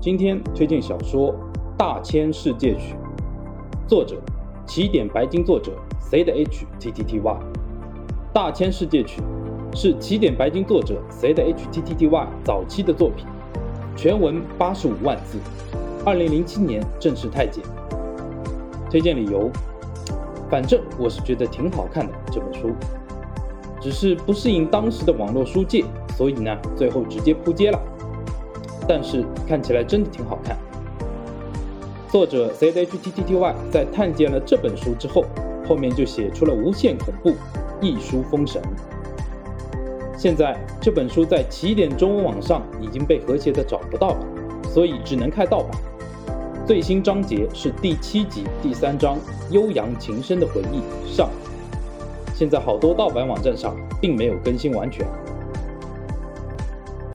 今天推荐小说《大千世界曲》，作者起点白金作者 C 的 H T T T Y，《大千世界曲》是起点白金作者 C 的 H T T T Y 早期的作品，全文八十五万字，二零零七年正式太监。推荐理由，反正我是觉得挺好看的这本书，只是不适应当时的网络书界，所以呢，最后直接扑街了。但是看起来真的挺好看。作者 C H T T T Y 在探见了这本书之后，后面就写出了《无限恐怖》《一书封神》。现在这本书在起点中文网上已经被和谐的找不到了，所以只能看盗版。最新章节是第七集第三章《悠扬琴声的回忆》上。现在好多盗版网站上并没有更新完全。